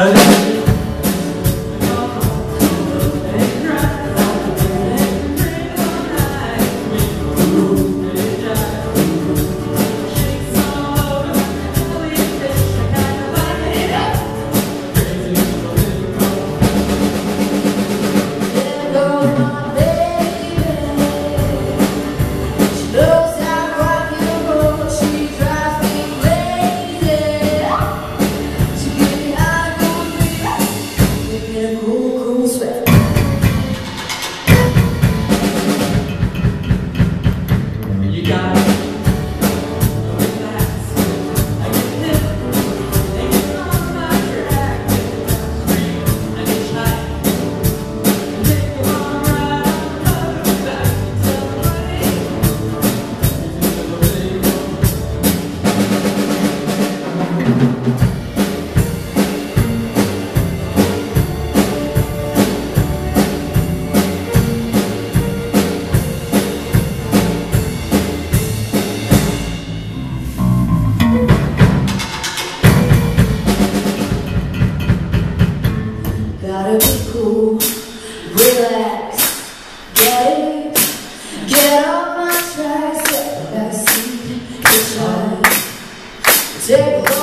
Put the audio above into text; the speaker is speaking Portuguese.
Amém. Yeah.